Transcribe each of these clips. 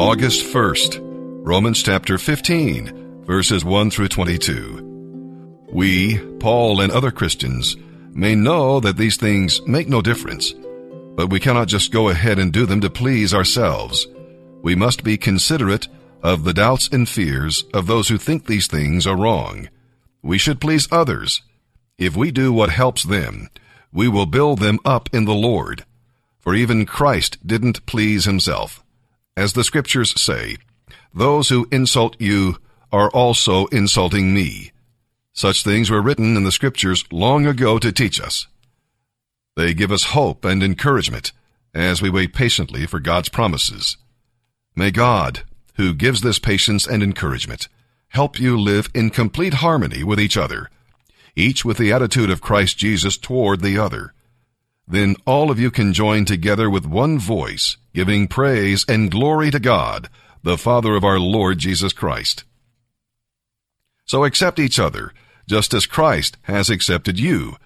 August 1st, Romans chapter 15, verses 1 through 22. We, Paul and other Christians, may know that these things make no difference, but we cannot just go ahead and do them to please ourselves. We must be considerate of the doubts and fears of those who think these things are wrong. We should please others. If we do what helps them, we will build them up in the Lord. For even Christ didn't please himself. As the scriptures say, those who insult you are also insulting me. Such things were written in the scriptures long ago to teach us. They give us hope and encouragement as we wait patiently for God's promises. May God, who gives this patience and encouragement, help you live in complete harmony with each other, each with the attitude of Christ Jesus toward the other. Then all of you can join together with one voice, giving praise and glory to God, the Father of our Lord Jesus Christ. So accept each other, just as Christ has accepted you.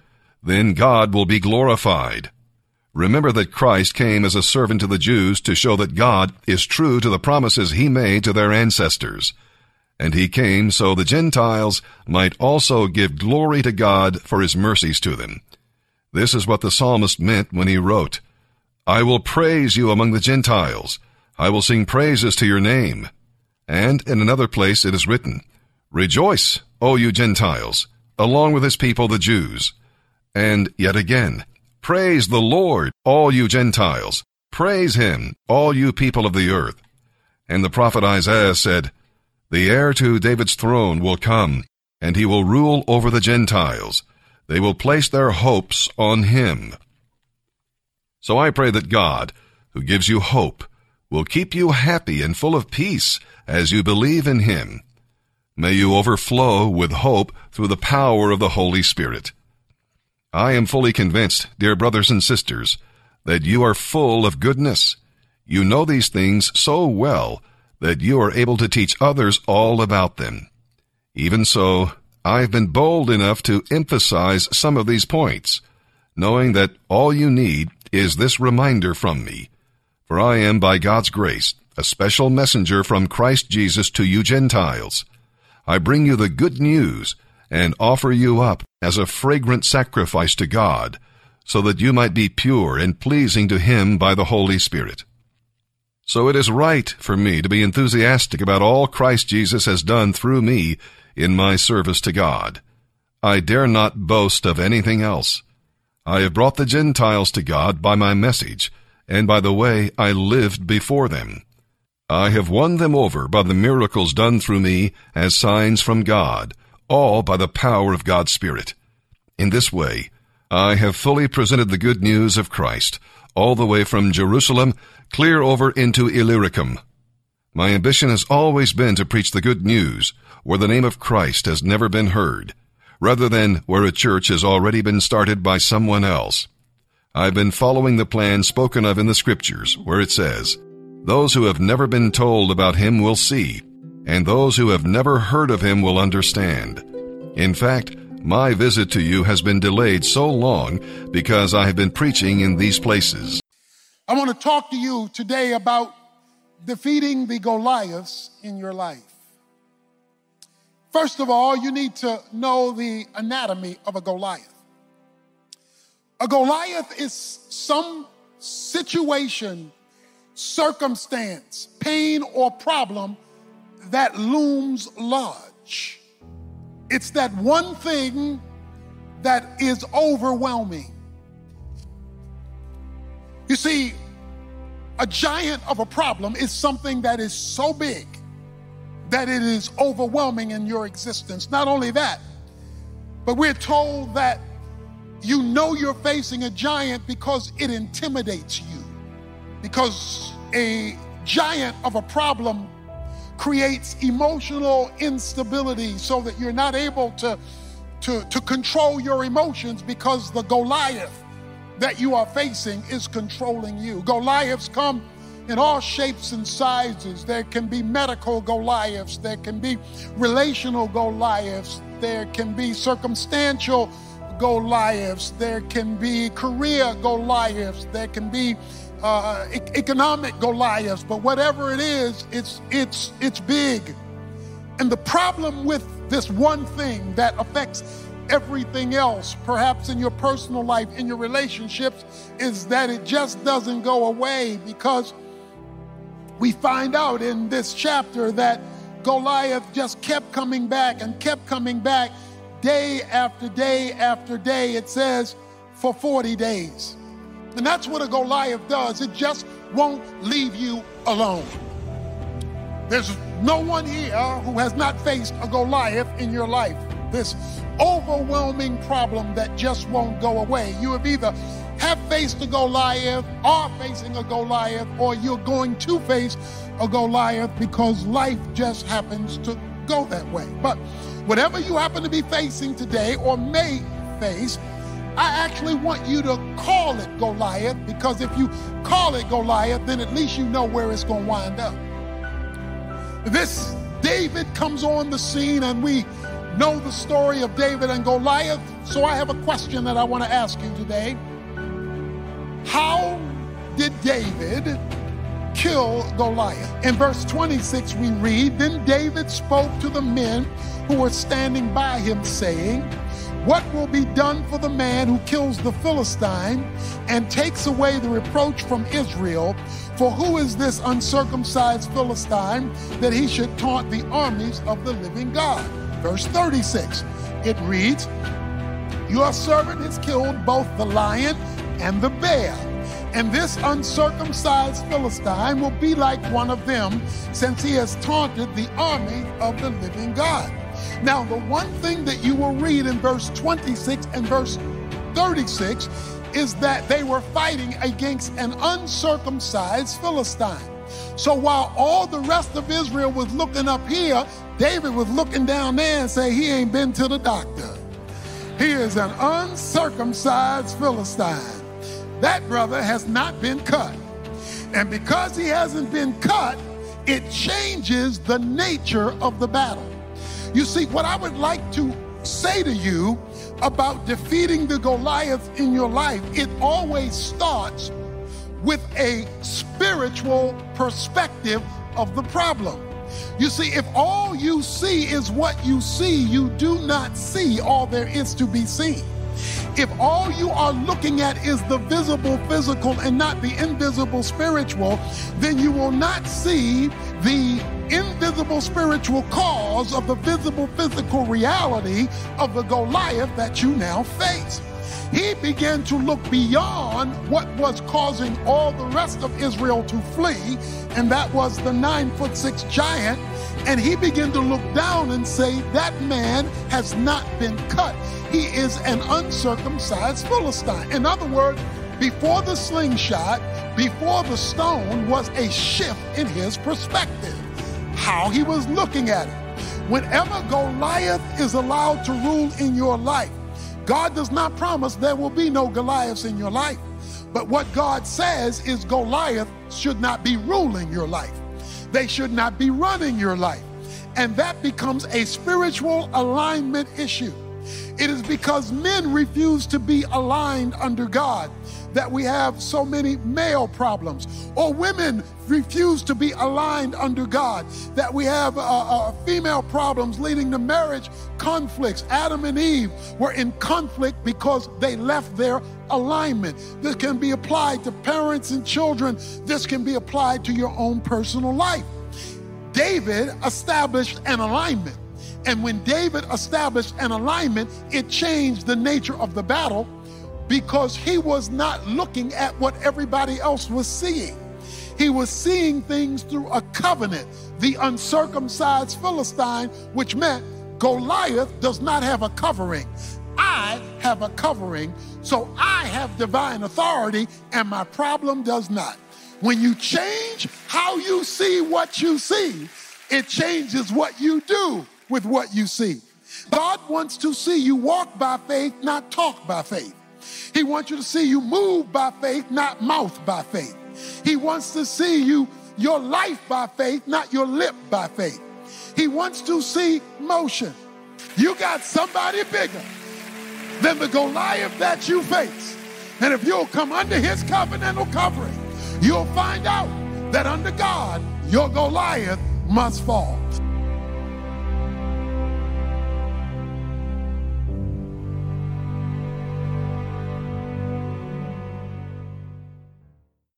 Then God will be glorified. Remember that Christ came as a servant to the Jews to show that God is true to the promises he made to their ancestors. And he came so the Gentiles might also give glory to God for his mercies to them. This is what the psalmist meant when he wrote, I will praise you among the Gentiles. I will sing praises to your name. And in another place it is written, Rejoice, O you Gentiles, along with his people the Jews. And yet again, Praise the Lord, all you Gentiles. Praise him, all you people of the earth. And the prophet Isaiah said, The heir to David's throne will come, and he will rule over the Gentiles. They will place their hopes on him. So I pray that God, who gives you hope, will keep you happy and full of peace as you believe in him. May you overflow with hope through the power of the Holy Spirit. I am fully convinced, dear brothers and sisters, that you are full of goodness. You know these things so well that you are able to teach others all about them. Even so, I've been bold enough to emphasize some of these points, knowing that all you need is this reminder from me. For I am, by God's grace, a special messenger from Christ Jesus to you Gentiles. I bring you the good news and offer you up as a fragrant sacrifice to God, so that you might be pure and pleasing to Him by the Holy Spirit. So it is right for me to be enthusiastic about all Christ Jesus has done through me in my service to God. I dare not boast of anything else. I have brought the Gentiles to God by my message, and by the way I lived before them. I have won them over by the miracles done through me as signs from God, all by the power of God's Spirit. In this way, I have fully presented the good news of Christ, all the way from Jerusalem clear over into Illyricum. My ambition has always been to preach the good news where the name of Christ has never been heard, rather than where a church has already been started by someone else. I've been following the plan spoken of in the scriptures, where it says, Those who have never been told about him will see, and those who have never heard of him will understand. In fact, my visit to you has been delayed so long because I have been preaching in these places. I want to talk to you today about defeating the Goliaths in your life. First of all, you need to know the anatomy of a Goliath. A Goliath is some situation, circumstance, pain, or problem that looms large. It's that one thing that is overwhelming. You see, a giant of a problem is something that is so big that it is overwhelming in your existence. Not only that, but we're told that you know you're facing a giant because it intimidates you. Because a giant of a problem creates emotional instability so that you're not able to, to, to control your emotions because the Goliath that you are facing is controlling you. Goliaths come in all shapes and sizes. There can be medical Goliaths, there can be relational Goliaths, there can be circumstantial Goliaths, there can be career Goliaths, there can be uh, e- economic Goliaths, but whatever it is, it's it's it's big. And the problem with this one thing that affects everything else, perhaps in your personal life, in your relationships, is that it just doesn't go away because we find out in this chapter that Goliath just kept coming back and kept coming back day after day after day. It says for 40 days. And that's what a Goliath does. It just won't leave you alone. There's no one here who has not faced a Goliath in your life. This overwhelming problem that just won't go away. You have either have faced a Goliath, are facing a Goliath, or you're going to face a Goliath because life just happens to go that way. But whatever you happen to be facing today or may face, I actually want you to call it Goliath because if you call it Goliath, then at least you know where it's going to wind up. This David comes on the scene and we know the story of David and Goliath. So I have a question that I want to ask you today. How did David kill Goliath? In verse 26, we read Then David spoke to the men who were standing by him, saying, What will be done for the man who kills the Philistine and takes away the reproach from Israel? For who is this uncircumcised Philistine that he should taunt the armies of the living God? Verse 36, it reads, Your servant has killed both the lion and the bear. And this uncircumcised Philistine will be like one of them, since he has taunted the army of the living God. Now, the one thing that you will read in verse 26 and verse 36 is that they were fighting against an uncircumcised Philistine. So while all the rest of Israel was looking up here, David was looking down there and say he ain't been to the doctor. He is an uncircumcised Philistine. That brother has not been cut. And because he hasn't been cut, it changes the nature of the battle. You see, what I would like to say to you about defeating the Goliath in your life, it always starts with a spiritual perspective of the problem. You see, if all you see is what you see, you do not see all there is to be seen. If all you are looking at is the visible physical and not the invisible spiritual, then you will not see the invisible spiritual cause of the visible physical reality of the Goliath that you now face. He began to look beyond what was causing all the rest of Israel to flee, and that was the nine foot six giant. And he began to look down and say, That man has not been cut. He is an uncircumcised Philistine. In other words, before the slingshot, before the stone was a shift in his perspective, how he was looking at it. Whenever Goliath is allowed to rule in your life, God does not promise there will be no Goliaths in your life. But what God says is Goliath should not be ruling your life. They should not be running your life. And that becomes a spiritual alignment issue. It is because men refuse to be aligned under God that we have so many male problems, or women refuse to be aligned under God, that we have uh, uh, female problems leading to marriage conflicts. Adam and Eve were in conflict because they left their alignment. This can be applied to parents and children, this can be applied to your own personal life. David established an alignment. And when David established an alignment, it changed the nature of the battle because he was not looking at what everybody else was seeing. He was seeing things through a covenant, the uncircumcised Philistine, which meant Goliath does not have a covering. I have a covering, so I have divine authority, and my problem does not. When you change how you see what you see, it changes what you do with what you see. God wants to see you walk by faith, not talk by faith. He wants you to see you move by faith, not mouth by faith. He wants to see you your life by faith, not your lip by faith. He wants to see motion. You got somebody bigger than the Goliath that you face. And if you'll come under his covenantal covering, you'll find out that under God, your Goliath must fall.